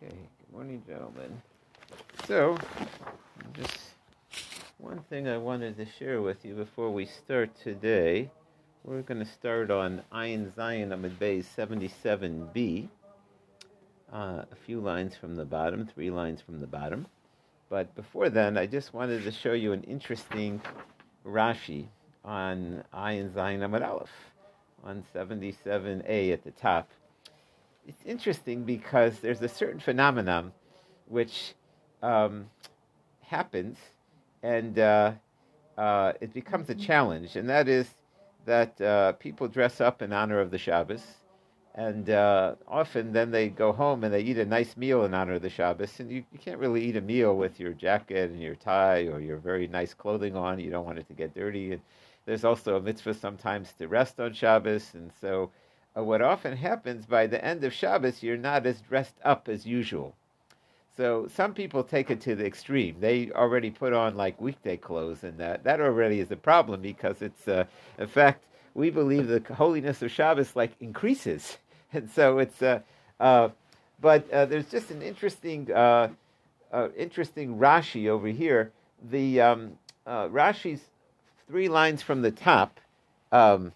Okay, good morning, gentlemen. So, just one thing I wanted to share with you before we start today. We're going to start on Ayin Zion Amud Bay 77b. Uh, a few lines from the bottom, three lines from the bottom. But before then, I just wanted to show you an interesting Rashi on Ayin Zion Amud Aleph on 77a at the top it's interesting because there's a certain phenomenon which um, happens and uh, uh, it becomes a challenge, and that is that uh, people dress up in honor of the Shabbos, and uh, often then they go home and they eat a nice meal in honor of the Shabbos, and you, you can't really eat a meal with your jacket and your tie or your very nice clothing on. You don't want it to get dirty. And there's also a mitzvah sometimes to rest on Shabbos, and so uh, what often happens by the end of Shabbos, you're not as dressed up as usual. So some people take it to the extreme. They already put on like weekday clothes, and that that already is a problem because it's, uh, in fact, we believe the holiness of Shabbos like increases, and so it's. Uh, uh, but uh, there's just an interesting, uh, uh, interesting Rashi over here. The um, Rashi's three lines from the top. Um,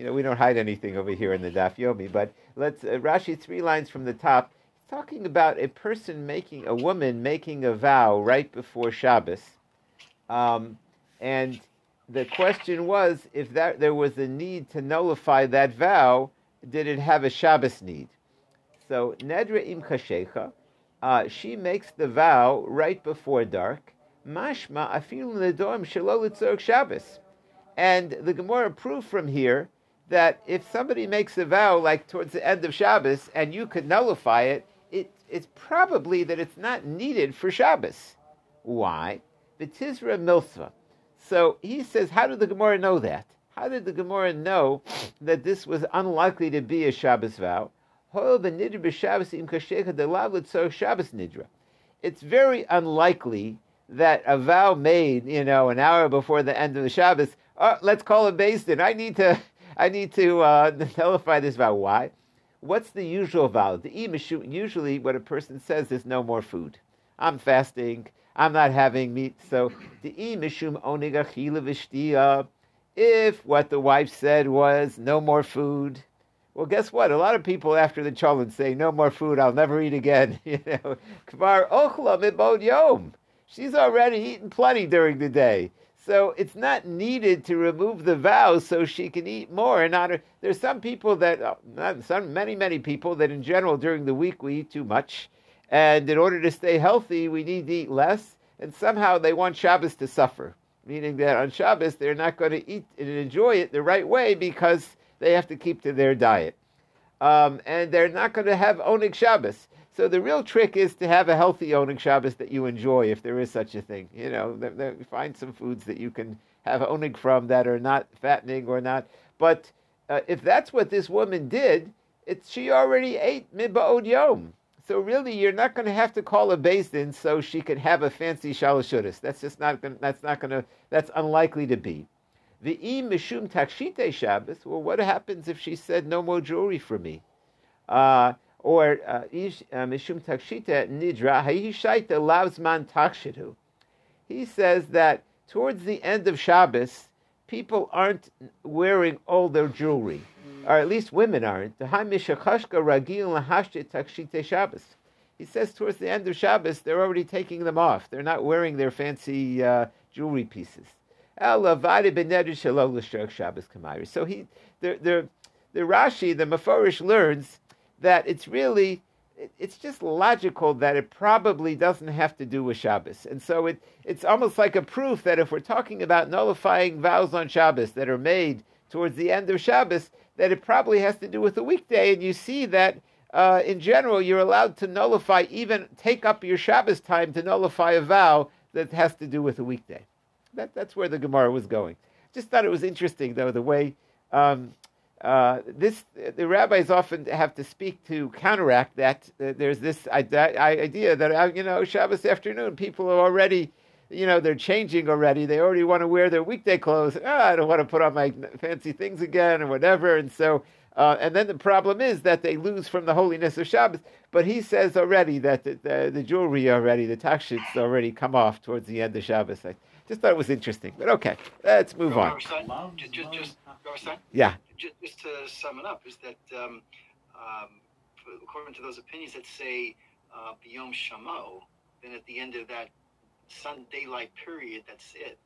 you know, we don't hide anything over here in the Daf Yomi, but let's, uh, Rashi, three lines from the top, talking about a person making, a woman making a vow right before Shabbos. Um, and the question was if that there was a need to nullify that vow, did it have a Shabbos need? So, Nedra im Kashecha, uh, she makes the vow right before dark. Mashma afilu nedorm shelo Shabbos. And the Gemara proved from here that if somebody makes a vow like towards the end of Shabbos and you could nullify it, it it's probably that it's not needed for Shabbos. Why? The Milsva. So he says, how did the Gemara know that? How did the Gemara know that this was unlikely to be a Shabbos vow? It's very unlikely that a vow made, you know, an hour before the end of the Shabbos, oh, let's call it based in. I need to I need to uh, nullify this vow. Why? What's the usual vow? The usually what a person says is no more food. I'm fasting. I'm not having meat. So the e mishum If what the wife said was no more food, well, guess what? A lot of people after the cholent say no more food. I'll never eat again. You know, kvar ochla yom. She's already eaten plenty during the day. So it's not needed to remove the vow so she can eat more. And not, there's some people that, uh, not some, many, many people that in general during the week we eat too much. And in order to stay healthy, we need to eat less. And somehow they want Shabbos to suffer, meaning that on Shabbos they're not going to eat and enjoy it the right way because they have to keep to their diet. Um, and they're not going to have Oneg Shabbos. So the real trick is to have a healthy Oneg Shabbos that you enjoy, if there is such a thing. You know, th- th- find some foods that you can have Oneg from that are not fattening or not. But uh, if that's what this woman did, it's she already ate miba'od yom. So really, you're not going to have to call a beis din so she could have a fancy shalashudas. That's just not. Gonna, that's not going to. That's unlikely to be. The mishum takshite Shabbos. Well, what happens if she said no more jewelry for me? Uh, or uh, uh, mishum takshita nidra hayishaita lavzman takshitu. He says that towards the end of Shabbos, people aren't wearing all their jewelry, or at least women aren't. He says towards the end of Shabbos, they're already taking them off. They're not wearing their fancy uh, jewelry pieces. So he, the, the, the Rashi, the Meforish learns that it's really it's just logical that it probably doesn't have to do with Shabbos. And so it, it's almost like a proof that if we're talking about nullifying vows on Shabbos that are made towards the end of Shabbos, that it probably has to do with a weekday. And you see that uh, in general, you're allowed to nullify, even take up your Shabbos time to nullify a vow that has to do with a weekday. That, that's where the Gemara was going. Just thought it was interesting, though, the way um, uh, this the rabbis often have to speak to counteract that. Uh, there's this idea that uh, you know Shabbos afternoon people are already, you know, they're changing already. They already want to wear their weekday clothes. Oh, I don't want to put on my fancy things again or whatever. And so Uh, and then the problem is that they lose from the holiness of Shabbos. But he says already that the, the, the jewelry already, the takshits already come off towards the end of Shabbos. I just thought it was interesting. But okay, let's move on. Just, just, just, yeah. Just, just, to sum it up, is that um, um, according to those opinions that say uh, Shamo, then at the end of that sun daylight period, that's it.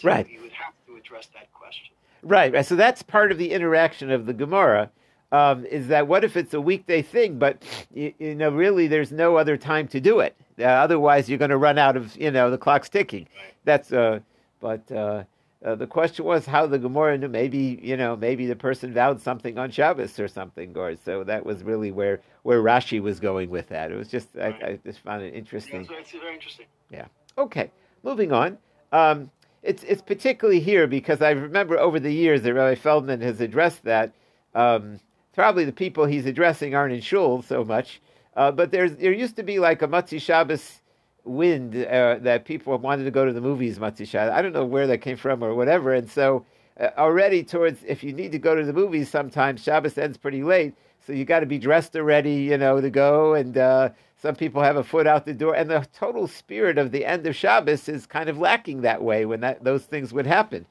So right. You would have to address that question. Right, right. So that's part of the interaction of the Gemara. Um, is that what if it's a weekday thing, but you, you know, really, there's no other time to do it. Uh, otherwise, you're going to run out of, you know, the clock's ticking. Right. That's, uh, but uh, uh, the question was how the Gemara knew. Maybe, you know, maybe the person vowed something on Shabbos or something, or so that was really where where Rashi was going with that. It was just, right. I, I, just found it interesting. Yeah, it's very interesting. Yeah. Okay. Moving on. Um, it's it's particularly here because I remember over the years that Rabbi Feldman has addressed that. Um, probably the people he's addressing aren't in shul so much, uh, but there's there used to be like a Matzi Shabbos wind uh, that people wanted to go to the movies Matzi Shabbos. I don't know where that came from or whatever, and so uh, already towards if you need to go to the movies, sometimes Shabbos ends pretty late, so you got to be dressed already, you know, to go and. Uh, some people have a foot out the door, and the total spirit of the end of Shabbos is kind of lacking that way when that those things would happen.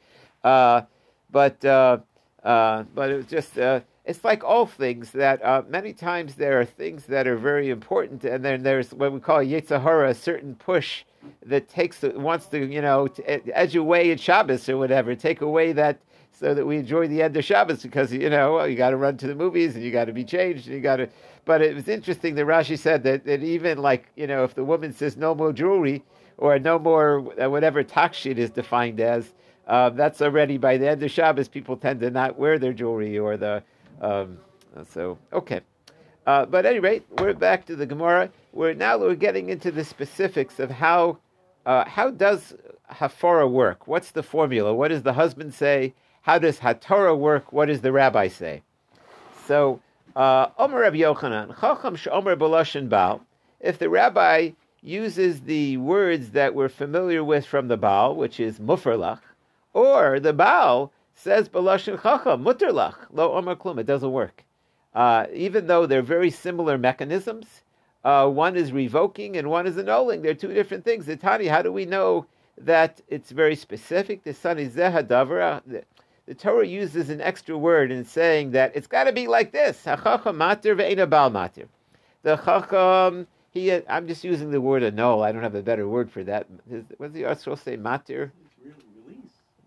Uh, but uh, uh, but it was just it's like all things that uh, many times there are things that are very important, and then there's what we call Yetzer Hara, a certain push that takes wants to you know edge away in Shabbos or whatever, take away that so that we enjoy the end of Shabbos because you know well, you got to run to the movies and you got to be changed and you got to but it was interesting that Rashi said that, that even like, you know, if the woman says no more jewelry or no more uh, whatever takshit is defined as, uh, that's already by the end of Shabbos, people tend to not wear their jewelry or the. Um, so, okay. Uh, but at any rate, we're back to the Gemara. We're now we're getting into the specifics of how uh, how does hafara work? What's the formula? What does the husband say? How does hatara work? What does the rabbi say? So uh, Omer Rabbi Yochanan, Chacham Shomer Baloshin Baal. If the rabbi uses the words that we're familiar with from the Baal, which is Mufarlach, or the Baal says Baloshin Chacham Muterlach Lo Omer Klum, it doesn't work. Uh, even though they're very similar mechanisms, uh, one is revoking and one is annulling. They're two different things. The Tani, how do we know that it's very specific? The son is Zehadavra the Torah uses an extra word in saying that it's got to be like this: hachacham matir ve'ena matir. The chacham, he, I'm just using the word annul. I don't have a better word for that. What does the article say? Matir.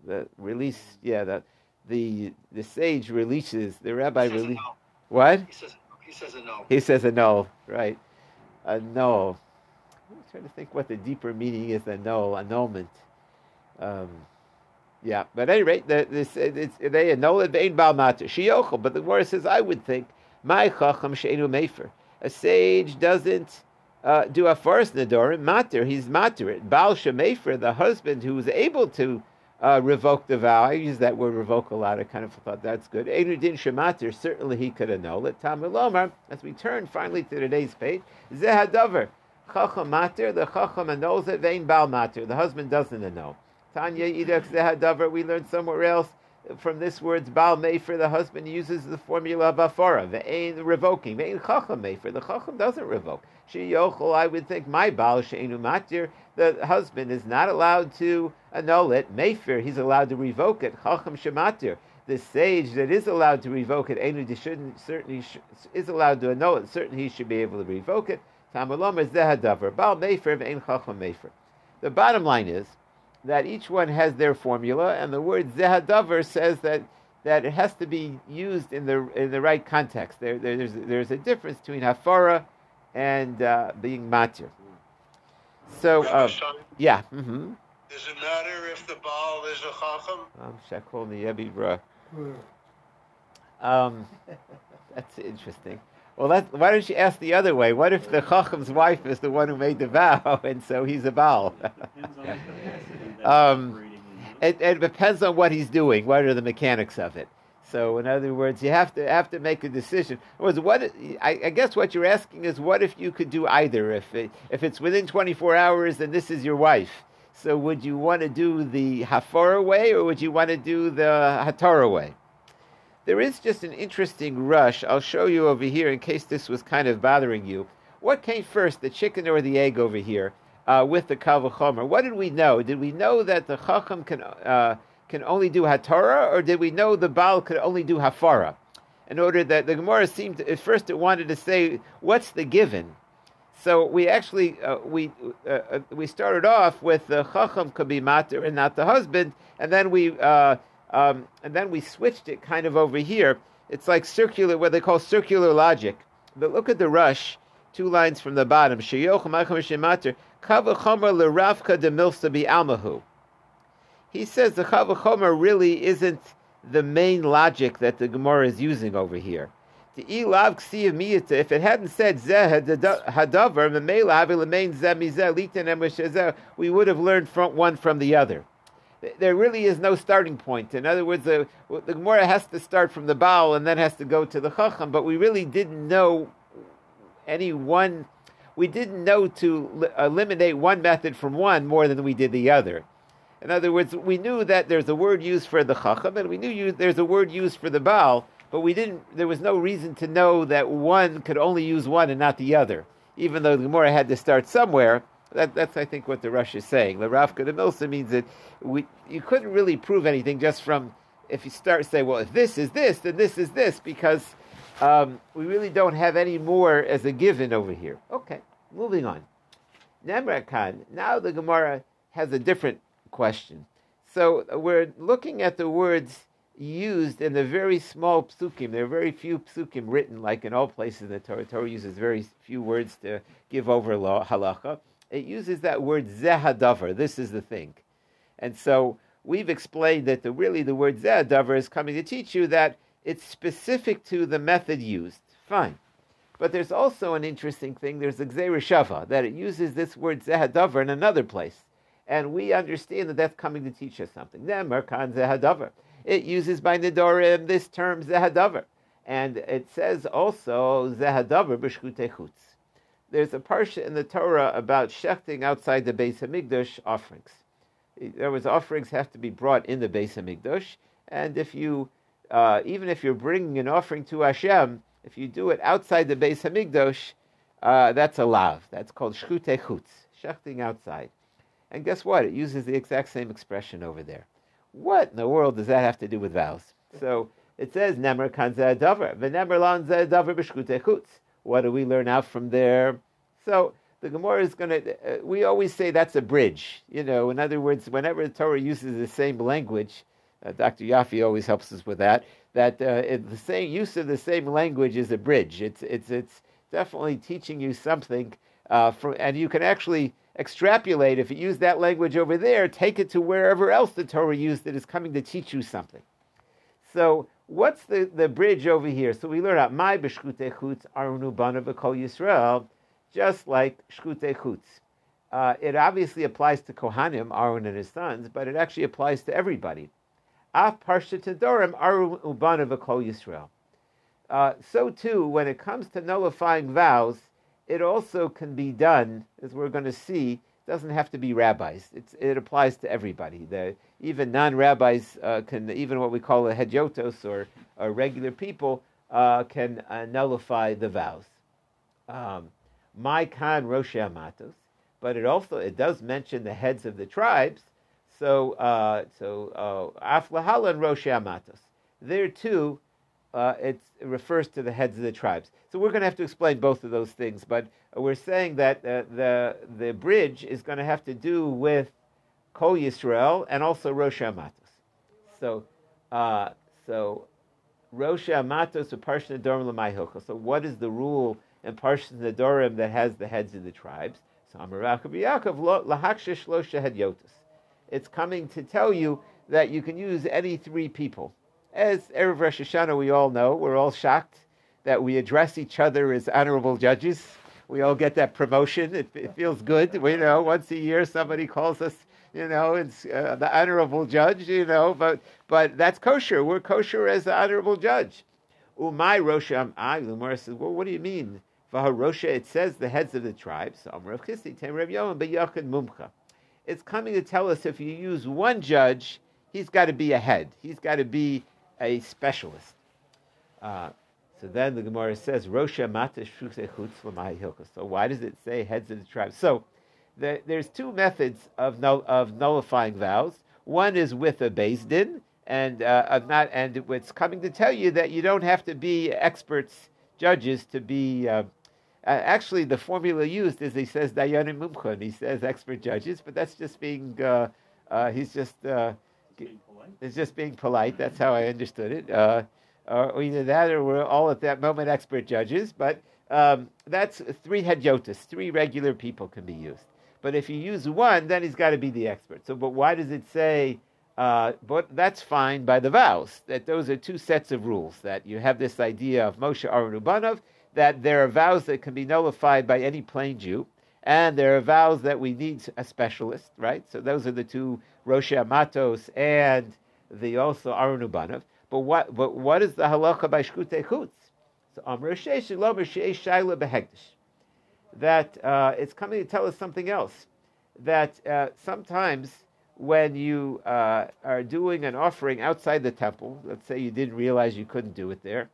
The release, yeah. The the the sage releases. The rabbi releases. No. What? He says he says a no. He says a no, right? Annul. I'm trying to think what the deeper meaning is. than no annulment. Um, yeah, but at any rate, the, this, it's, they annul it vein bal shiyochel. But the Gemara says, I would think my chacham sheinu mefer. A sage doesn't uh, do a forest nadorim matter. He's matter it. Baal shemefer, the husband who was able to uh, revoke the vow. I use that word revoke a lot. I kind of thought that's good. Einudin shemater, certainly he could annul it. Tamilomar, as we turn finally to today's page, zehadavar. Chacham matter, the chacham annuls it, vein bal matter. The husband doesn't annul. Tanya Idach Zehadavar, we learned somewhere else from this words Baal Mefer, the husband uses the formula Hafara, Ve'ain revoking, Ve'ain Chacham Mefer, the Chacham doesn't revoke. She Yochel, I would think, my Baal Sheinu Matir, the husband is not allowed to annul it. Mefer, he's allowed to revoke it. Chacham Shematir, the sage that is allowed to revoke it, Enu shouldn't, certainly is allowed to annul it, certainly he should be able to revoke it. Tamalom is Zehadavar, Baal Mefer, Ve'ain Chacham Mefer. The bottom line is, that each one has their formula, and the word zehadavar says that that it has to be used in the in the right context. There, there there's there's a difference between hafara and uh, being matir. So uh, yeah. Mm-hmm. Does it matter if the Baal is a chacham? Um, Shakol Niyabibra. Um, that's interesting. Well, that, why don't you ask the other way? What if the chacham's wife is the one who made the vow, and so he's a Baal? um, it, it, depends on what he's doing. What are the mechanics of it? So, in other words, you have to have to make a decision. Was what I, I, guess what you're asking is, what if you could do either? If it, if it's within 24 hours and this is your wife, so would you want to do the hafara way or would you want to do the hatara way? There is just an interesting Rosh. I'll show you over here in case this was kind of bothering you. What came first, the chicken or the egg over here uh, with the Kavachomer? What did we know? Did we know that the Chacham can, uh, can only do Hatara, or did we know the Baal could only do Hafara? In order that the Gemara seemed at first it wanted to say, what's the given? So we actually uh, we uh, uh, we started off with the chacham could be mater and not the husband, and then we uh, um, and then we switched it kind of over here. It's like circular, what they call circular logic. But look at the Rosh, two lines from the bottom. He says the chavachomer really isn't the main logic that the Gemara is using over here. If it hadn't said we would have learned from one from the other. There really is no starting point. In other words, the, the Gemara has to start from the Baal and then has to go to the Chacham, but we really didn't know any one, we didn't know to eliminate one method from one more than we did the other. In other words, we knew that there's a word used for the Chacham and we knew there's a word used for the Baal, but we didn't. There was no reason to know that one could only use one and not the other, even though the Gemara had to start somewhere. That, that's, I think, what the Rosh is saying. The Rafka de Milsa means that we, you couldn't really prove anything just from if you start to say, well, if this is this, then this is this, because um, we really don't have any more as a given over here. Okay, moving on. Nemra Khan. Now the Gemara has a different question. So we're looking at the words used in the very small psukim. There are very few psukim written, like in all places the Torah. Torah uses very few words to give over law, halacha. It uses that word zehadavar. This is the thing. And so we've explained that the, really the word zehadavar is coming to teach you that it's specific to the method used. Fine. But there's also an interesting thing. There's a Shava, that it uses this word zehadavar in another place. And we understand that that's coming to teach us something. Merkan zehadavar it uses by Nidorim this term Zehadavar. And it says also Zehadavar B'Shkutei Chutz. There's a parsha in the Torah about shechting outside the Beis Hamikdash offerings. There was offerings have to be brought in the Beis Hamikdash, and if you, uh, even if you're bringing an offering to Hashem, if you do it outside the Beis Hamikdash, uh, that's a lav. That's called shchutei chutz, shechting outside. And guess what? It uses the exact same expression over there. What in the world does that have to do with vows? So it says Nemer kan davar, v'nemer lan davar b'shkutei What do we learn out from there? So the Gemara is going to. Uh, we always say that's a bridge. You know, in other words, whenever the Torah uses the same language, uh, Dr. Yafi always helps us with that. That uh, the same use of the same language is a bridge. It's it's it's definitely teaching you something. Uh, for, and you can actually extrapolate, if you use that language over there, take it to wherever else the Torah used it is coming to teach you something. So what's the, the bridge over here? So we learn out my b'shkute chutz arunu bana v'kol Yisrael, just like shkute chutz. Uh, it obviously applies to Kohanim, Aaron and his sons, but it actually applies to everybody. Af parsha tedorim arun ubana v'kol Yisrael. Uh, so too, when it comes to nullifying vows, it also can be done, as we're going to see, doesn't have to be rabbis. It's, it applies to everybody. The, even non-rabbis uh, can, even what we call a hedyotos or, or regular people, uh, can uh, nullify the vows. Um, My kan Rosh Amatos, but it also it does mention the heads of the tribes. So uh, so uh, Aflahala and Rosh Amatos. There too, uh, it refers to the heads of the tribes. So we're going to have to explain both of those things, but we're saying that uh, the the bridge is going to have to do with Kol Yisrael and also Rosh Amatos. So, uh, so Rosh Amatos or Parsha Nedorim L'Mayhocha. So what is the rule in Parsha Nedorim that has the heads of the tribes? So Amarakab Yaakov Lahakshish Losha Hedyotis. It's coming to tell you that you can use any three people. As Erev Rosh Hashanah, we all know, we're all shocked that we address each other as honorable judges. We all get that promotion. It, it feels good. We know once a year somebody calls us, you know, it's uh, the honorable judge, you know, but but that's kosher. We're kosher as the honorable judge. Umay Rosham I, Lumar says, well, what do you mean? Vaharosha, it says the heads of the tribes. It's coming to tell us if you use one judge, he's got to be a head. He's got to be a specialist. Uh, so then the Gemara says, Rosha Mata Chutz So why does it say heads of the tribe? So the, there's two methods of, null, of nullifying vows. One is with a din, and uh, not, and it's coming to tell you that you don't have to be experts, judges, to be. Uh, actually, the formula used is he says dayanim mumchon. He says expert judges, but that's just being. Uh, uh he's just. Uh, it's just being polite. That's how I understood it. Uh, or either that, or we're all at that moment expert judges. But um, that's three hedyotis. Three regular people can be used. But if you use one, then he's got to be the expert. So, but why does it say? Uh, but that's fine by the vows. That those are two sets of rules. That you have this idea of Moshe Aaron Ubanov, that there are vows that can be nullified by any plain Jew, and there are vows that we need a specialist, right? So those are the two Rosh Matos and the also Aaron Ubanov. But what but what is the halacha by shkutei chutz? So Amr Shalom Shaila Behegdish that uh, it's coming to tell us something else. That uh, sometimes when you uh, are doing an offering outside the temple, let's say you didn't realize you couldn't do it there,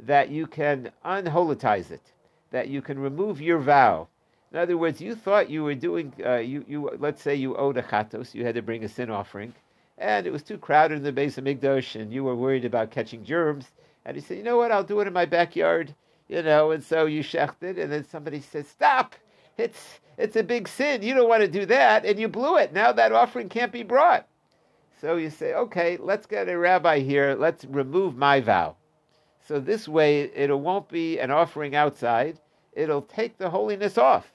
that you can unholitize it, that you can remove your vow. In other words, you thought you were doing, uh, you, you, let's say you owed a chatos, you had to bring a sin offering, and it was too crowded in the Beis Hamikdash, and you were worried about catching germs, and you said, you know what, I'll do it in my backyard you know, and so you shechted, and then somebody says, "Stop! It's it's a big sin. You don't want to do that, and you blew it. Now that offering can't be brought." So you say, "Okay, let's get a rabbi here. Let's remove my vow." So this way, it won't be an offering outside. It'll take the holiness off.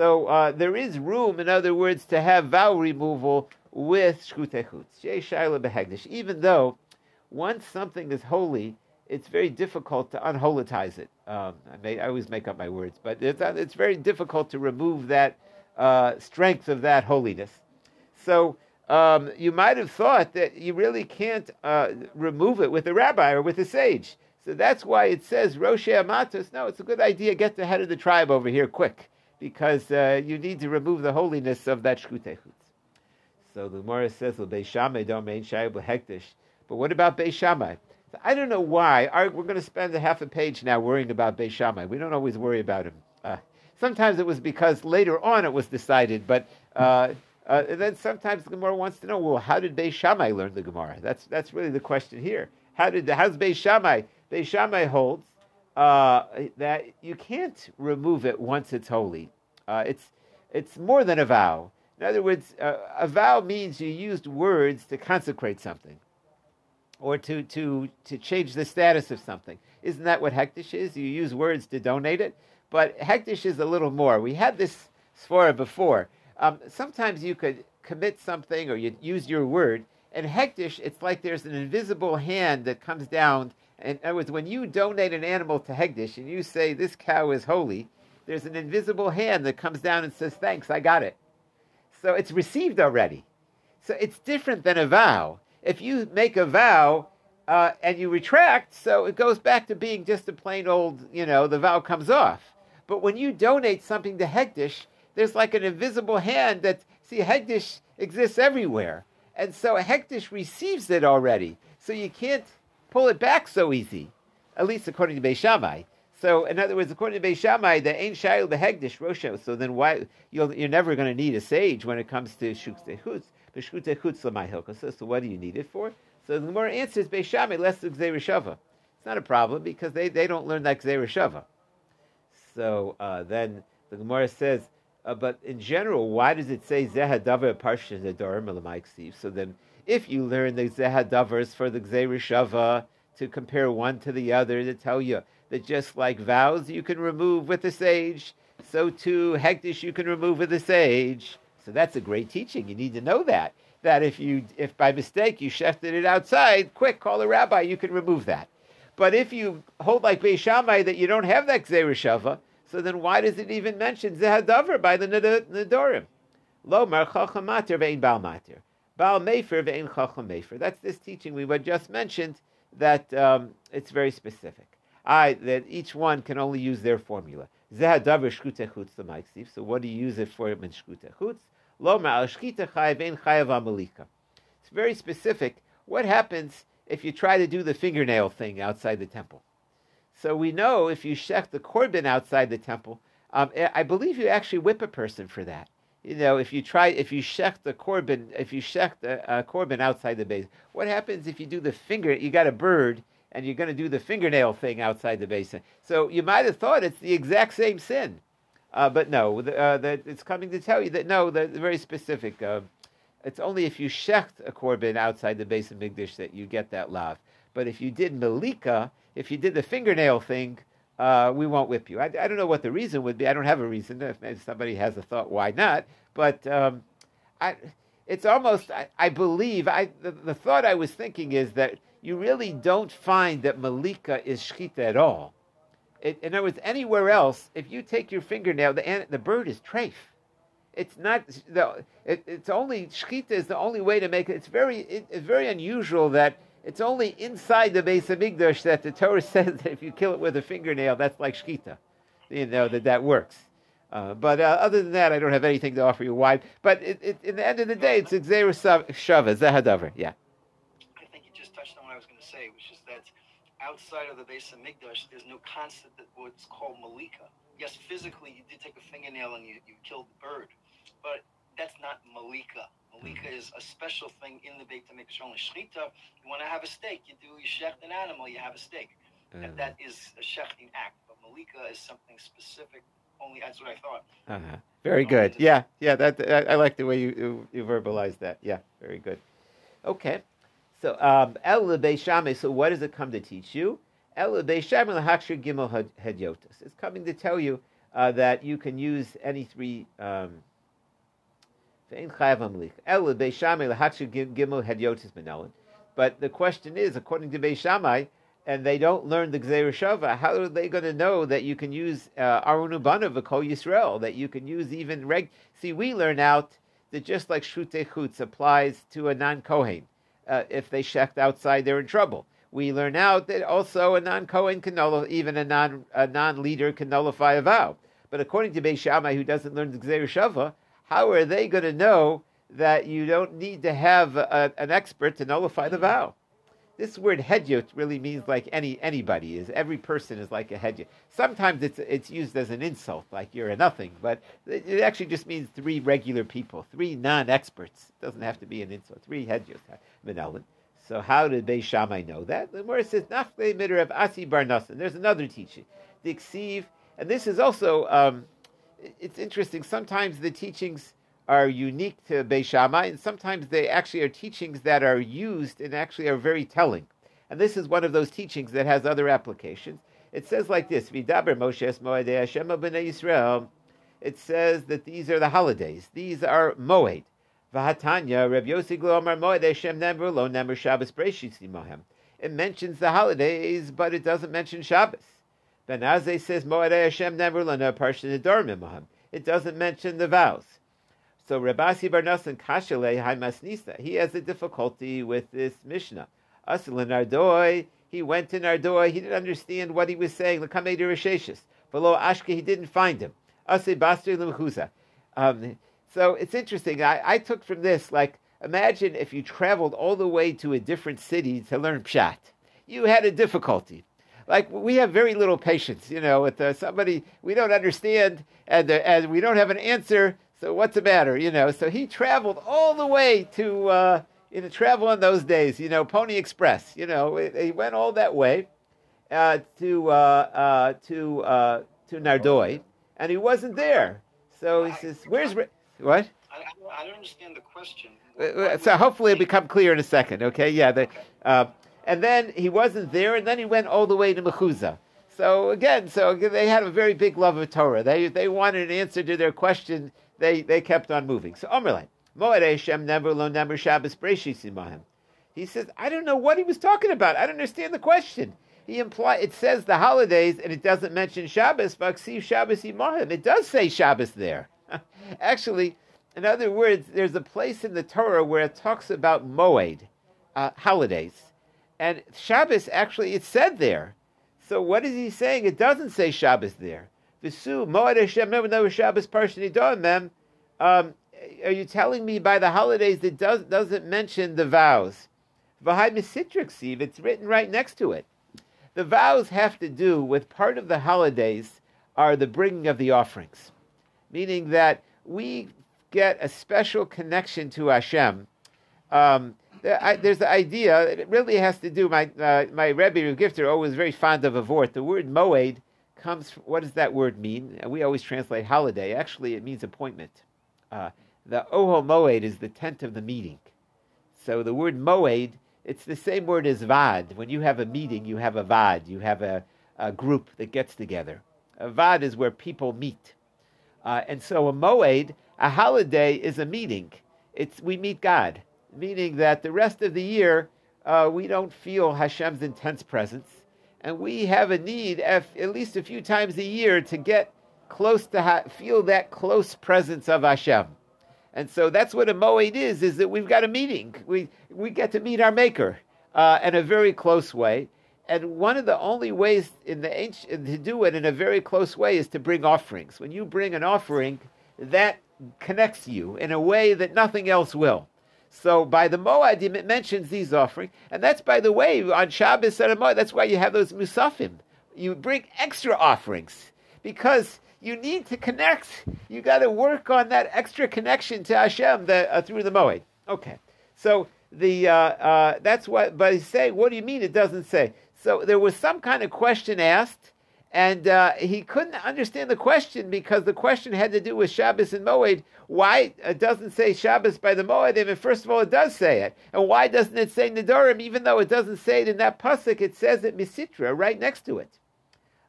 So uh, there is room, in other words, to have vow removal with shkutechutz, even though once something is holy, it's very difficult to unholitize it. Um, I, may, I always make up my words, but it's, uh, it's very difficult to remove that uh, strength of that holiness. So um, you might have thought that you really can't uh, remove it with a rabbi or with a sage. So that's why it says Rosh Amatos. No, it's a good idea. Get the head of the tribe over here quick, because uh, you need to remove the holiness of that shkutechutz. So the Gemara says, "Well, "Beis Shammai domain shayib hektish." But what about Beis Shammai? I don't know why. we're going to spend a half a page now worrying about Beis Shammai. We don't always worry about him. Uh, sometimes it was because later on it was decided, but uh, uh, then sometimes the Gemara wants to know, well, how did Beis Shammai learn the Gemara? That's that's really the question here. How did how's Beis Shammai? Beis holds uh, that you can't remove it once it's holy. Uh, it's it's more than a vow. In other words, uh, a vow means you used words to consecrate something or to, to, to change the status of something. Isn't that what hektish is? You use words to donate it. But hektish is a little more. We had this svara before. Um, sometimes you could commit something or you use your word, and hektish, it's like there's an invisible hand that comes down. In other words, when you donate an animal to hektish and you say, this cow is holy, there's an invisible hand that comes down and says, thanks, I got it. So it's received already. So it's different than a vow if you make a vow uh, and you retract, so it goes back to being just a plain old, you know, the vow comes off. But when you donate something to Hegdish, there's like an invisible hand that, see, Hegdish exists everywhere. And so Hegdish receives it already. So you can't pull it back so easy, at least according to Beis Shammai. So, in other words, according to Beis Shammai, the Ein Shayil Behegdish Rosho. So then, why you are never going to need a sage when it comes to Shuk so what do you need it for? So the Gemara answers Beis Shammai less Gzeir It's not a problem because they, they don't learn that Gzeir So uh, then the Gemara says, uh, but in general, why does it say Zehadavar Parsha Zedorim So then, if you learn the Zehadavars for the Gzeir to compare one to the other, to tell you that just like vows you can remove with the sage, so too hektish you can remove with the sage. So that's a great teaching. You need to know that. That if you, if by mistake you shefted it outside, quick, call a rabbi, you can remove that. But if you hold like Beis Shammai that you don't have that Gzereshava, so then why does it even mention Zehadavar by the Nadorim? Lo mar chachamater ve'in bal Bal mefer chacham mefer. That's this teaching we just mentioned that um, it's very specific. I, that each one can only use their formula. Shkute chutz the So what do you use it for in shkute chutz? Lo It's very specific. What happens if you try to do the fingernail thing outside the temple. So we know if you shech the korban outside the temple, um, I believe you actually whip a person for that. You know, if you try, if you shech the korban, if you shech the uh, korban outside the basin, what happens if you do the finger? You got a bird, and you're going to do the fingernail thing outside the basin. So you might have thought it's the exact same sin, uh, but no. The, uh, the, it's coming to tell you that no, the, very specific. Uh, it's only if you shecht a korban outside the Beis Hamikdash that you get that lav. But if you did malika, if you did the fingernail thing, uh, we won't whip you. I, I, don't know what the reason would be. I don't have a reason. If somebody has a thought, why not? But um, I, it's almost, I, I believe, I, the, the, thought I was thinking is that you really don't find that Malika is shchita at all. It, in other words, anywhere else, if you take your fingernail, the, the bird is treif. It's not the. It, it's only shchita is the only way to make it. It's very. It, it's very unusual that it's only inside the Beis Hamikdash that the Torah says that if you kill it with a fingernail, that's like shkita. You know, that that works. Uh, but uh, other than that, I don't have anything to offer you. Why? But it, it, in the end of the day, it's Xer Shava, Zahadavar. Yeah. I think you just touched on what I was going to say, which is that outside of the Beis Hamikdash, there's no concept that what's called Malika. Yes, physically, you did take a fingernail and you, you killed the bird, but that's not Malika. Malika is a special thing in the Beit HaMikdash. Only Shechita, you want to have a steak, you do you shecht an animal, you have a steak. Mm. And that is a shechting act. But Malika is something specific. Only that's what I thought. Uh-huh. Very good. Yeah, yeah. That I, I, like the way you, you, you verbalize that. Yeah, very good. Okay, so um, El Beis Shammai. So what does it come to teach you? El lahakshir gimel hedyotis. It's coming to tell you uh, that you can use any three. Um, but the question is, according to Beis Shammai, and they don't learn the Gzeir Shava, how are they going to know that you can use uh, Arunubana V'Kol Yisrael, that you can use even reg? See, we learn out that just like Shute Chutz applies to a non-Kohen. Uh, if they shecht outside, they're in trouble. We learn out that also a non-Kohen can nullify, even a non a non-leader can nullify a vow. But according to Beis Shammai, who doesn't learn the Gzeir Shava, how are they going to know that you don't need to have a, an expert to nullify the vow? This word hedyot really means like any anybody is. Every person is like a hedyot. Sometimes it's it's used as an insult, like you're a nothing, but it actually just means three regular people, three non-experts. It doesn't have to be an insult. Three hedyot, Menelin. So how did Beis Shammai know that? The Gemara says, "Nachle midrav asi bar There's another teaching, the and this is also. Um, it's interesting. Sometimes the teachings are unique to Beis Shammai, and sometimes they actually are teachings that are used and actually are very telling. And this is one of those teachings that has other applications. It says like this: Vidaber Moshe Moedei Hashem Bnei Yisrael. It says that these are the holidays. These are Moed. Vahatanya Reb Yossi Glomar Moed Hashem Nemru Lo Nemru Shabbos Breishis Mohem. It mentions the holidays, but it doesn't mention Shabbos. Ben Azai says Moed Hashem never lana parsha nedarim It doesn't mention the vows. So Rabasi Barnasan Kashale Haimasnisa. He has a difficulty with this Mishnah. Asil Nardoi. He went to Nardoi. He didn't understand what he was saying. Lakamei Risheshis. Below Ashke, he didn't find him. Ase Bastri Limchuza. Um, so it's interesting. I, I took from this like imagine if you traveled all the way to a different city to learn pshat. You had a difficulty like we have very little patience, you know, with uh, somebody we don't understand and uh, and we don't have an answer. So what's the matter, you know? So he traveled all the way to uh, in the travel in those days, you know, Pony Express. You know, he went all that way uh, to uh, uh, to uh, to Nardoi, and he wasn't there. So he says, "Where's what?" I, I don't understand the question. So hopefully it'll become clear in a second. Okay, yeah. The, and then he wasn't there, and then he went all the way to Mechuzah. So again, so they had a very big love of Torah. They they wanted an answer to their question. They they kept on moving. So Omerlei, Moed Hashem never lo never Shabbos Breshis He says, I don't know what he was talking about. I don't understand the question. He imply it says the holidays and it doesn't mention Shabbos. Vaksiv Shabbos Imahim. It does say Shabbos there. Actually, in other words, there's a place in the Torah where it talks about Moed, uh, holidays. And Shabbos, actually, it's said there. So what is he saying? It doesn't say Shabbos there. Visu, Moed Hashem, never Shabbos Parshat them. Um, are you telling me by the holidays it does, doesn't mention the vows? V'hai Misitrix it's written right next to it. The vows have to do with part of the holidays are the bringing of the offerings, meaning that we get a special connection to Hashem. Um, There's the idea. It really has to do. My uh, my Rebbe Gifter always very fond of a vort. The word moed comes. From, what does that word mean? We always translate holiday. Actually, it means appointment. Uh, the Ohel Moed is the tent of the meeting. So the word Moed, it's the same word as Vad. When you have a meeting, you have a Vad. You have a, a group that gets together. A Vad is where people meet. Uh, and so a Moed, a holiday, is a meeting. It's we meet God, meaning that the rest of the year uh, we don't feel Hashem's intense presence, and we have a need at least a few times a year to get close to ha- feel that close presence of Hashem. And so that's what a moed is: is that we've got a meeting. We we get to meet our Maker uh, in a very close way. And one of the only ways in the ancient, to do it in a very close way is to bring offerings. When you bring an offering, that connects you in a way that nothing else will. So by the Moadim, it mentions these offerings, and that's by the way on Shabbos and Moed. That's why you have those musafim. You bring extra offerings because you need to connect. You got to work on that extra connection to Hashem the, uh, through the Moed. Okay, so the uh, uh, that's what. But he's saying, what do you mean? It doesn't say. So there was some kind of question asked, and uh, he couldn't understand the question because the question had to do with Shabbos and Moed. Why it doesn't say Shabbos by the Moed? And first of all, it does say it, and why doesn't it say Nidorim? Even though it doesn't say it in that pasuk, it says it Misitra right next to it.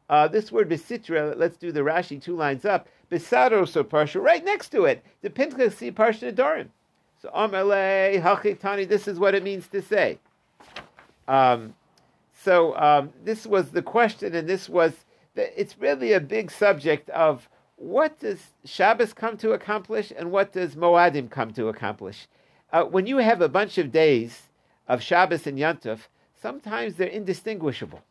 Uh, this word Besitra, let's do the Rashi two lines up. Besaro so parsha, right next to it. The Pinchas see parsha Nedarim. So Amalei Hachiktani, this is what it means to say. Um, so um, this was the question, and this was it's really a big subject of what does Shabbos come to accomplish, and what does Moadim come to accomplish. Uh, when you have a bunch of days of Shabbos and Yantuf, sometimes they're indistinguishable.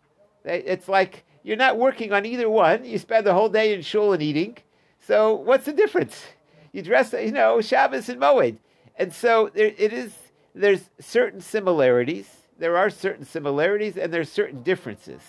It's like you're not working on either one. You spend the whole day in shul and eating. So what's the difference? You dress, you know, Shabbos and Moed. And so there, it is. There's certain similarities. There are certain similarities, and there's certain differences.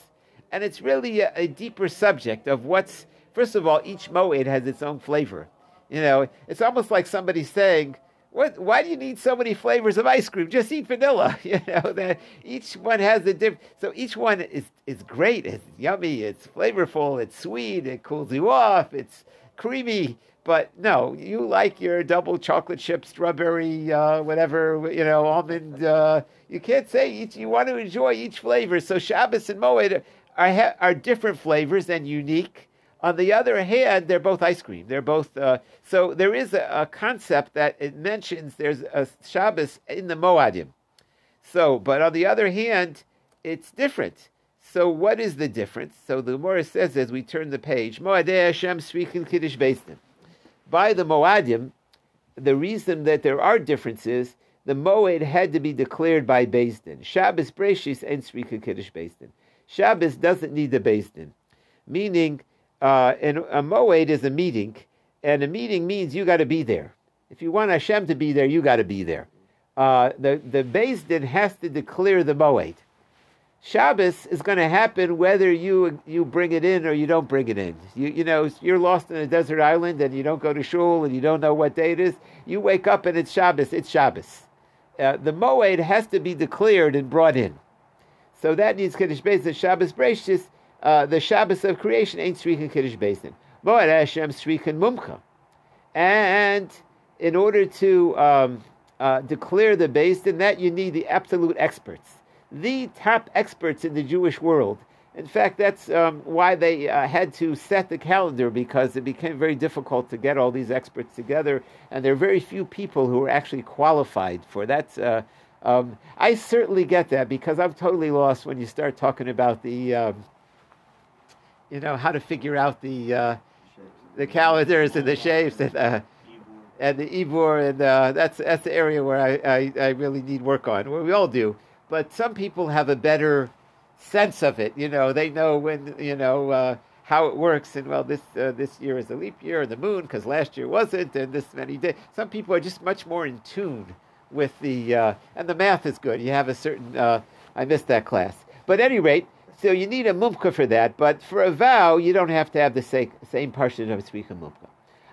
And it's really a, a deeper subject of what's. First of all, each Moed has its own flavor. You know, it's almost like somebody saying, what, why do you need so many flavors of ice cream? Just eat vanilla. You know that each one has a different. So each one is is great. It's yummy. It's flavorful. It's sweet. It cools you off. It's creamy. But no, you like your double chocolate chip, strawberry, uh, whatever you know, almond. Uh, you can't say each. You want to enjoy each flavor. So Shabbos and Moed are are different flavors and unique. On the other hand, they're both ice cream. They're both uh, so. There is a, a, concept that it mentions there's a Shabbos in the Moadim. So, but on the other hand, it's different. So, what is the difference? So, the Gemara says as we turn the page, Moadei Hashem speaking Kiddush Beisdim. By the Moadim, the reason that there are differences, the Moed had to be declared by Din. Shabbos Breshis and Speaking Kiddush Din. Shabbos doesn't need the Din, meaning uh, and a moed is a meeting, and a meeting means you got to be there. If you want Hashem to be there, you got to be there. Uh, the the Din has to declare the moed. Shabbos is going to happen whether you you bring it in or you don't bring it in. You you know you're lost in a desert island and you don't go to shul and you don't know what day it is. You wake up and it's Shabbos. It's Shabbos. Uh, the moed has to be declared and brought in. So that needs Kiddush Beis Shabbos Breishis uh, the Shabbos of creation ain't Srikan Kiddush Basin. Moed Hashem Srikan Mumcha. And in order to um, uh, declare the Basin, that you need the absolute experts, the top experts in the Jewish world. In fact, that's um, why they uh, had to set the calendar because it became very difficult to get all these experts together, and there are very few people who are actually qualified for that. Uh, um, I certainly get that because I'm totally lost when you start talking about the um, you know how to figure out the uh, the calendars and the shapes and uh, and the ibur and uh, that's that's the area where I, I, I really need work on. Well, we all do, but some people have a better sense of it. You know, they know when you know uh, how it works, and well, this uh, this year is a leap year, and the moon because last year wasn't, and this many days. Some people are just much more in tune with the uh, and the math is good. You have a certain. Uh, I missed that class, but at any rate, so you need a mumka for that. But for a vow, you don't have to have the same same parsha of speaking mumka.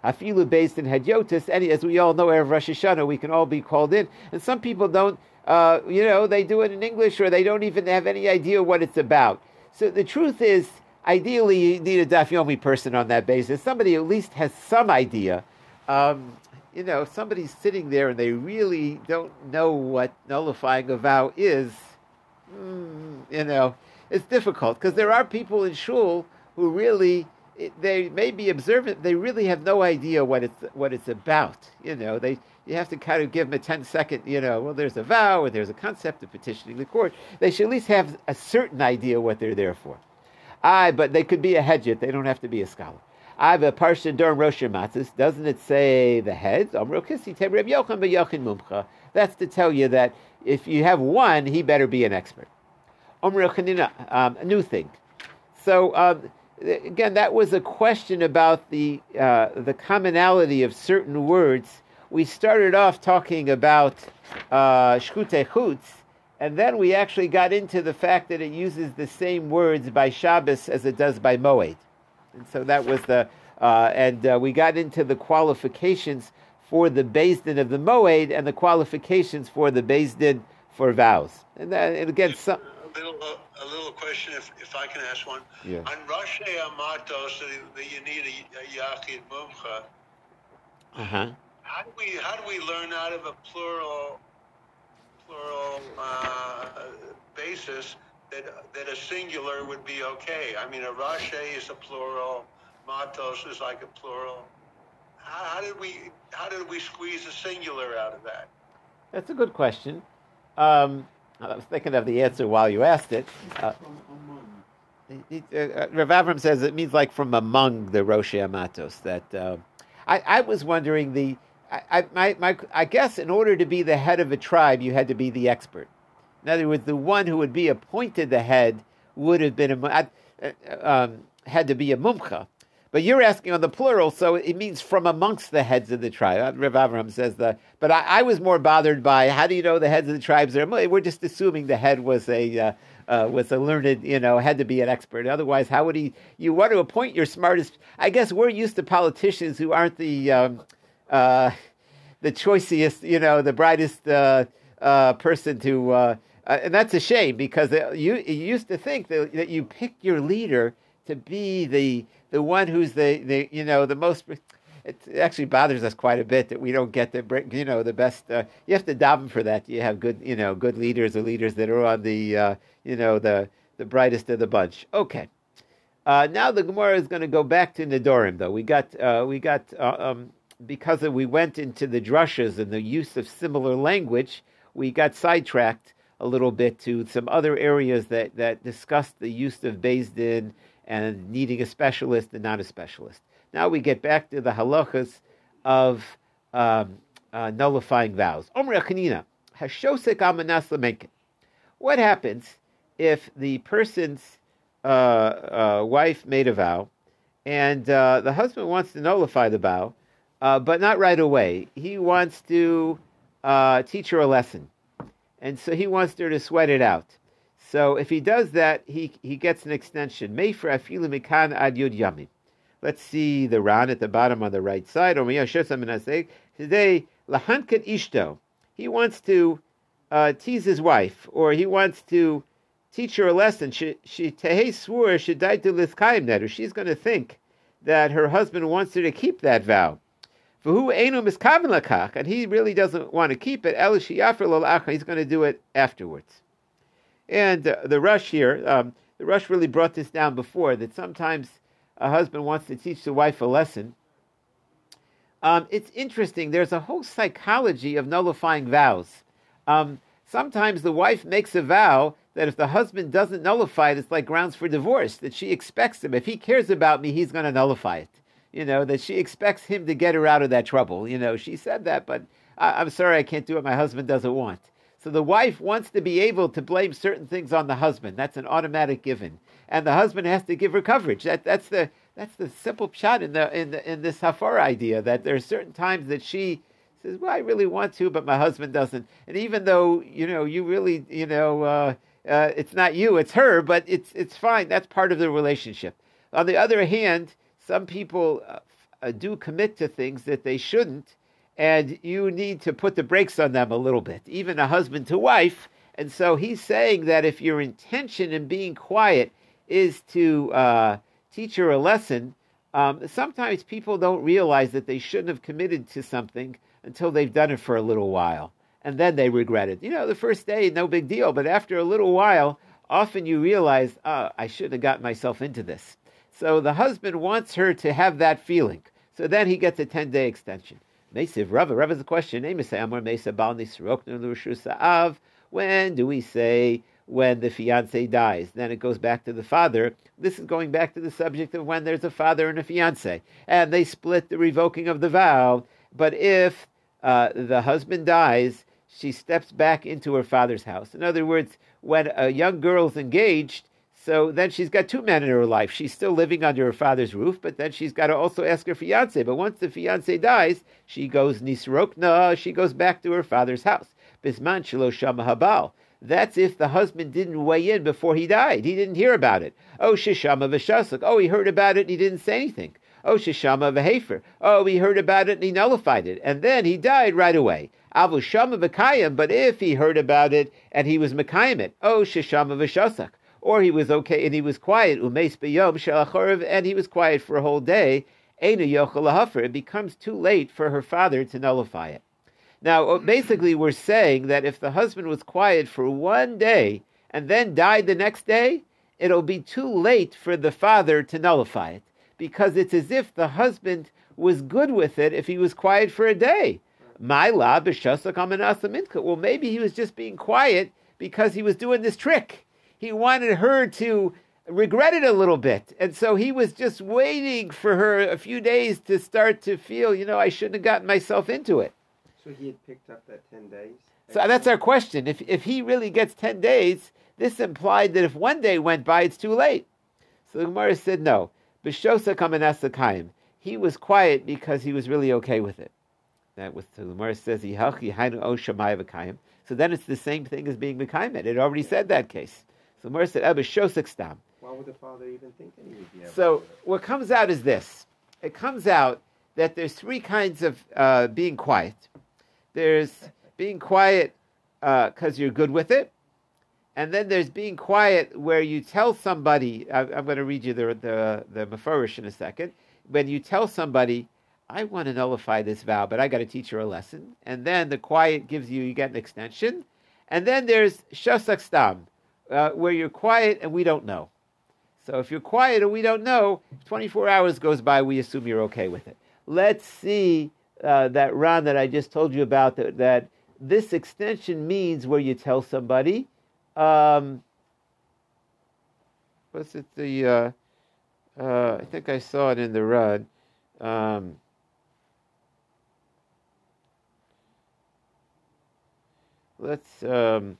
Afilu based in Hadyotis, and as we all know, Erev Rosh Hashanah, we can all be called in. And some people don't, uh, you know, they do it in English or they don't even have any idea what it's about. So the truth is, ideally, you need a Daf Yomi person on that basis. Somebody at least has some idea. Um, you know, somebody's sitting there and they really don't know what nullifying a vow is, mm, you know, it's difficult because there are people in shul who really they may be observant. They really have no idea what it's what it's about. You know, they you have to kind of give them a 10 second. You know, well, there's a vow or there's a concept of petitioning the court. They should at least have a certain idea what they're there for. I, but they could be a hedyot. They don't have to be a scholar. I have a parsha during Rosh Matzis. Doesn't it say the heads? That's to tell you that if you have one, he better be an expert. Um, a new thing. So um, again, that was a question about the uh, the commonality of certain words. We started off talking about uh, shkute chutz, and then we actually got into the fact that it uses the same words by Shabbos as it does by Moed, and so that was the uh, and uh, we got into the qualifications for the Din of the Moed and the qualifications for the Din for vows, and, that, and again some a little, uh, a little question, if, if I can ask one. Yeah. On Rosh Amatos, that you need a, a Yachid Mumcha, uh-huh. how do we how do we learn out of a plural plural uh, basis that that a singular would be okay? I mean, a Rosh is a plural, Matos is like a plural. How, how did we how did we squeeze a singular out of that? That's a good question. Um, I was thinking of the answer while you asked it. Uh, uh, Rav Avram says it means like from among the Rosh Amatos. That uh, I, I, was wondering the I, I, my, my, I guess in order to be the head of a tribe, you had to be the expert. In other words, the one who would be appointed the head would have been a, uh, um, had to be a mumcha. But you're asking on the plural, so it means from amongst the heads of the tribe. Rav Avram says that. But I, I, was more bothered by how do you know the heads of the tribes are? We're just assuming the head was a uh, uh, was a learned, you know, had to be an expert. Otherwise, how would he? You want to appoint your smartest. I guess we're used to politicians who aren't the um, uh, the choicest, you know, the brightest uh, uh, person to. Uh, and that's a shame because you, you used to think that, that you pick your leader to be the the one who's the, the you know the most it actually bothers us quite a bit that we don't get the you know the best. Uh, you have to daven for that. You have good you know good leaders or leaders that are on the uh, you know the the brightest of the bunch. Okay. Uh, now the Gemara is going to go back to Nidorim, though. We got uh, we got uh, um, because we went into the drushes and the use of similar language, we got sidetracked a little bit to some other areas that that discussed the use of Din and needing a specialist and not a specialist. Now we get back to the halachas of um, uh, nullifying vows. Omri Aknina, Hashosik Amanaslamake. What happens if the person's uh, uh, wife made a vow and uh, the husband wants to nullify the vow, uh, but not right away? He wants to uh, teach her a lesson. And so he wants her to sweat it out. So if he does that, he, he gets an extension. Let's see the Ran at the bottom on the right side. Today, lahankat ishto. He wants to uh, tease his wife, or he wants to teach her a lesson. She she swur she died to liskayim netter. She's going to think that her husband wants her to keep that vow. For who enu miskaven lakach, and he really doesn't want to keep it. He's going to do it afterwards. And uh, the Rosh here, um, the Rosh really brought this down before that sometimes a husband wants to teach the wife a lesson. Um, it's interesting. There's a whole psychology of nullifying vows. Um, sometimes the wife makes a vow that if the husband doesn't nullify it, it's like grounds for divorce. That she expects him. If he cares about me, he's going to nullify it. You know that she expects him to get her out of that trouble. You know she said that, but I, I'm sorry I can't do it. My husband doesn't want. So the wife wants to be able to blame certain things on the husband. That's an automatic given, and the husband has to give her coverage. That that's the that's the simple shot in the in the, in this hafar idea that there are certain times that she says, "Well, I really want to, but my husband doesn't." And even though you know you really you know uh, uh, it's not you, it's her, but it's it's fine. That's part of the relationship. On the other hand, some people uh, uh do commit to things that they shouldn't, and you need to put the brakes on them a little bit. Even a husband to wife. And so he's saying that if your intention in being quiet is to uh, teach her a lesson, um, sometimes people don't realize that they shouldn't have committed to something until they've done it for a little while. And then they regret it. You know, the first day, no big deal. But after a little while, often you realize, oh, I shouldn't have gotten myself into this. So the husband wants her to have that feeling. So then he gets a 10 day extension. Mesiv the question. When do we say when the fiance dies. Then it goes back to the father. This is going back to the subject of when there's a father and a fiance, and they split the revoking of the vow. But if uh, the husband dies, she steps back into her father's house. In other words, when a young girl's engaged, so then she's got two men in her life. She's still living under her father's roof, but then she's got to also ask her fiance. But once the fiance dies, she goes nisrokna, she goes back to her father's house. Bisman shama habal. That's if the husband didn't weigh in before he died. He didn't hear about it. Oh, Shishama v'shasuk. Oh, he heard about it and he didn't say anything. Oh, Shishama v'hefer. Oh, he heard about it and he nullified it. And then he died right away. Avu Shama v'kayim. But if he heard about it and he was mekayim it. Oh, Shishama v'shasuk. Or he was okay and he was quiet. Umeis b'yom shalachorv. And he was quiet for a whole day. Einu yochel It becomes too late for her father to nullify it. Now, uh, basically, we're saying that if the husband was quiet for one day and then died the next day, it'll be too late for the father to nullify it because it's as if the husband was good with it if he was quiet for a day. My la Well, maybe he was just being quiet because he was doing this trick. He wanted her to regret it a little bit. And so he was just waiting for her a few days to start to feel, you know, I shouldn't have gotten myself into it. So he had picked up that 10 days? So that's our question. If, if he really gets 10 days, this implied that if one day went by, it's too late. So the Gemara said no. Bishosa kamanasakayim. He was quiet because he was really okay with it. That was the Gemara says So then it's the same thing as being mekayim. It already said that case. So the Gemara said Abishosik stam. Why would the father even think that he would be able So what comes out is this. It comes out that there's three kinds of uh, being quiet. There's being quiet because uh, you're good with it. And then there's being quiet where you tell somebody, I, am going to read you the, the, the Mefarish in a second. When you tell somebody, I want to nullify this vow, but I got to teach her a lesson. And then the quiet gives you, you get an extension. And then there's Shosak Stam, uh, where you're quiet and we don't know. So if you're quiet and we don't know, 24 hours goes by, we assume you're okay with it. Let's see uh, that Ran that I just told you about, that, that this extension means where you tell somebody, um, what's it, the, uh, uh, I think I saw it in the Ran. Um, let's, um,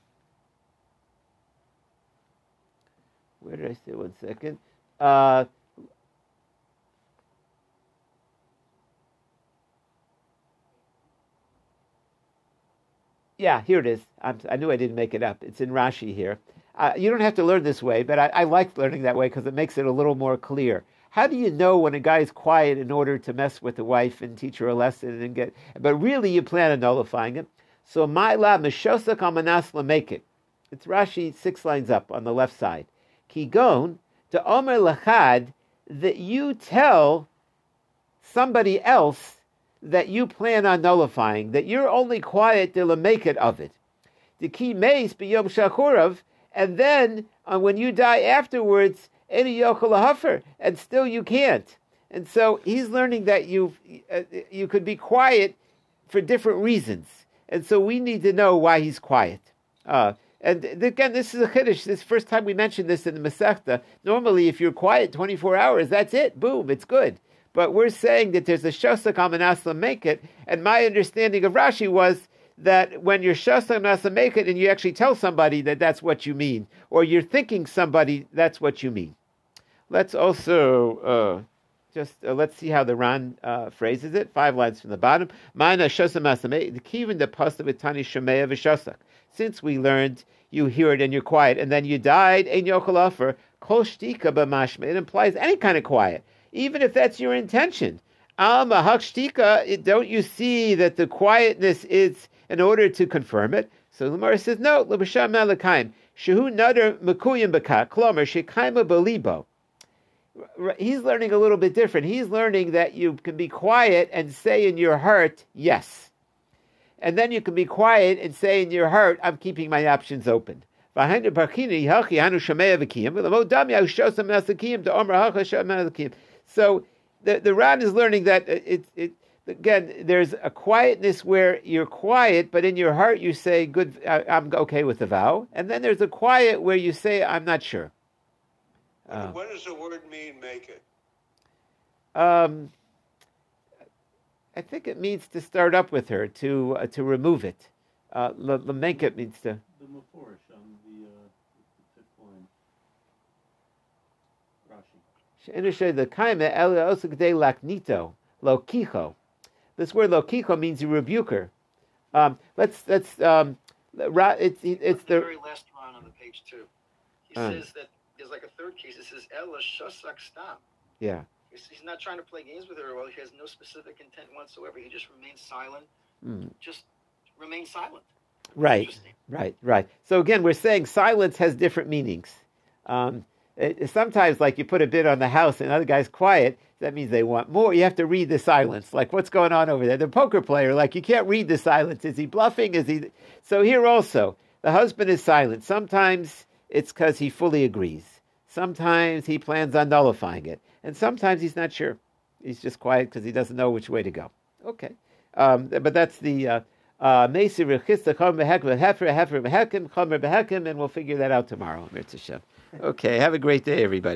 where did I say one second? Uh, Yeah, here it is. I knew I didn't make it up. It's in Rashi here. Uh, you don't have to learn this way, but I, I like learning that way because it makes it a little more clear. How do you know when a guy is quiet in order to mess with the wife and teach her a lesson and get? But really, you plan on nullifying it. So my la mishosak amanasla make it. It's Rashi six lines up on the left side. Kigon to omer lachad that you tell somebody else that you plan on nullifying, that you're only quiet till make it of it. The key mace biyom shachurav, and then uh, when you die afterwards, any yochel and still you can't. And so he's learning that you uh, you could be quiet for different reasons, and so we need to know why he's quiet. Uh, and again, this is a chiddush. This first time we mentioned this in the Masechta. Normally, if you're quiet 24 hours, that's it. Boom, it's good. But we're saying that there's a shosak amanasla make it, and my understanding of Rashi was that when you're shosak amanasla make it, and you actually tell somebody that that's what you mean, or you're thinking somebody that's what you mean. Let's also uh, just uh, let's see how the Ran uh, phrases it. Five lines from the bottom. Since we learned you hear it and you're quiet, and then you died ein yochel offer kol shtika. It implies any kind of quiet, even if that's your intention. Alma hakshtika. Don't you see that the quietness is in order to confirm it? So the Gemara says no. L'basham malakaim. Shehu nader mekuyim b'ka. Klomer shekaima belibo he's learning a little bit different. He's learning that you can be quiet and say in your heart, yes. And then you can be quiet and say in your heart, I'm keeping my options open. So the, the Ran is learning that it, it, again, there's a quietness where you're quiet, but in your heart you say, good, I'm okay with the vow. And then there's a quiet where you say, I'm not sure. Uh, what does the word mean, make it? Um, I think it means to start up with her, to uh, to remove it. Uh, make it means to. The Meforish on the, uh, the fifth line. Rashi. The kaime el laknito lokicho. This word lokicho means you rebuke her. Um, let's let's um, it's it's the, the very last line on the page two. He uh, says that there's like a third case. It says Ella Shusak Stop. Yeah. He's, he's, not trying to play games with her. Well, he has no specific intent whatsoever. He just remains silent. Mm. Just remain silent. Right. Right. Right. So again, we're saying silence has different meanings. Um, it, sometimes, like you put a bid on the house and the other guy's quiet, that means they want more. You have to read the silence. Like, what's going on over there? The poker player, like, you can't read the silence. Is he bluffing? Is he? So here also, the husband is silent. Sometimes it's because he fully agrees. Sometimes he plans on nullifying it, and sometimes he's not sure. He's just quiet because he doesn't know which way to go. Okay, um, but that's the uh, uh, and we'll figure that out tomorrow. Okay, have a great day, everybody.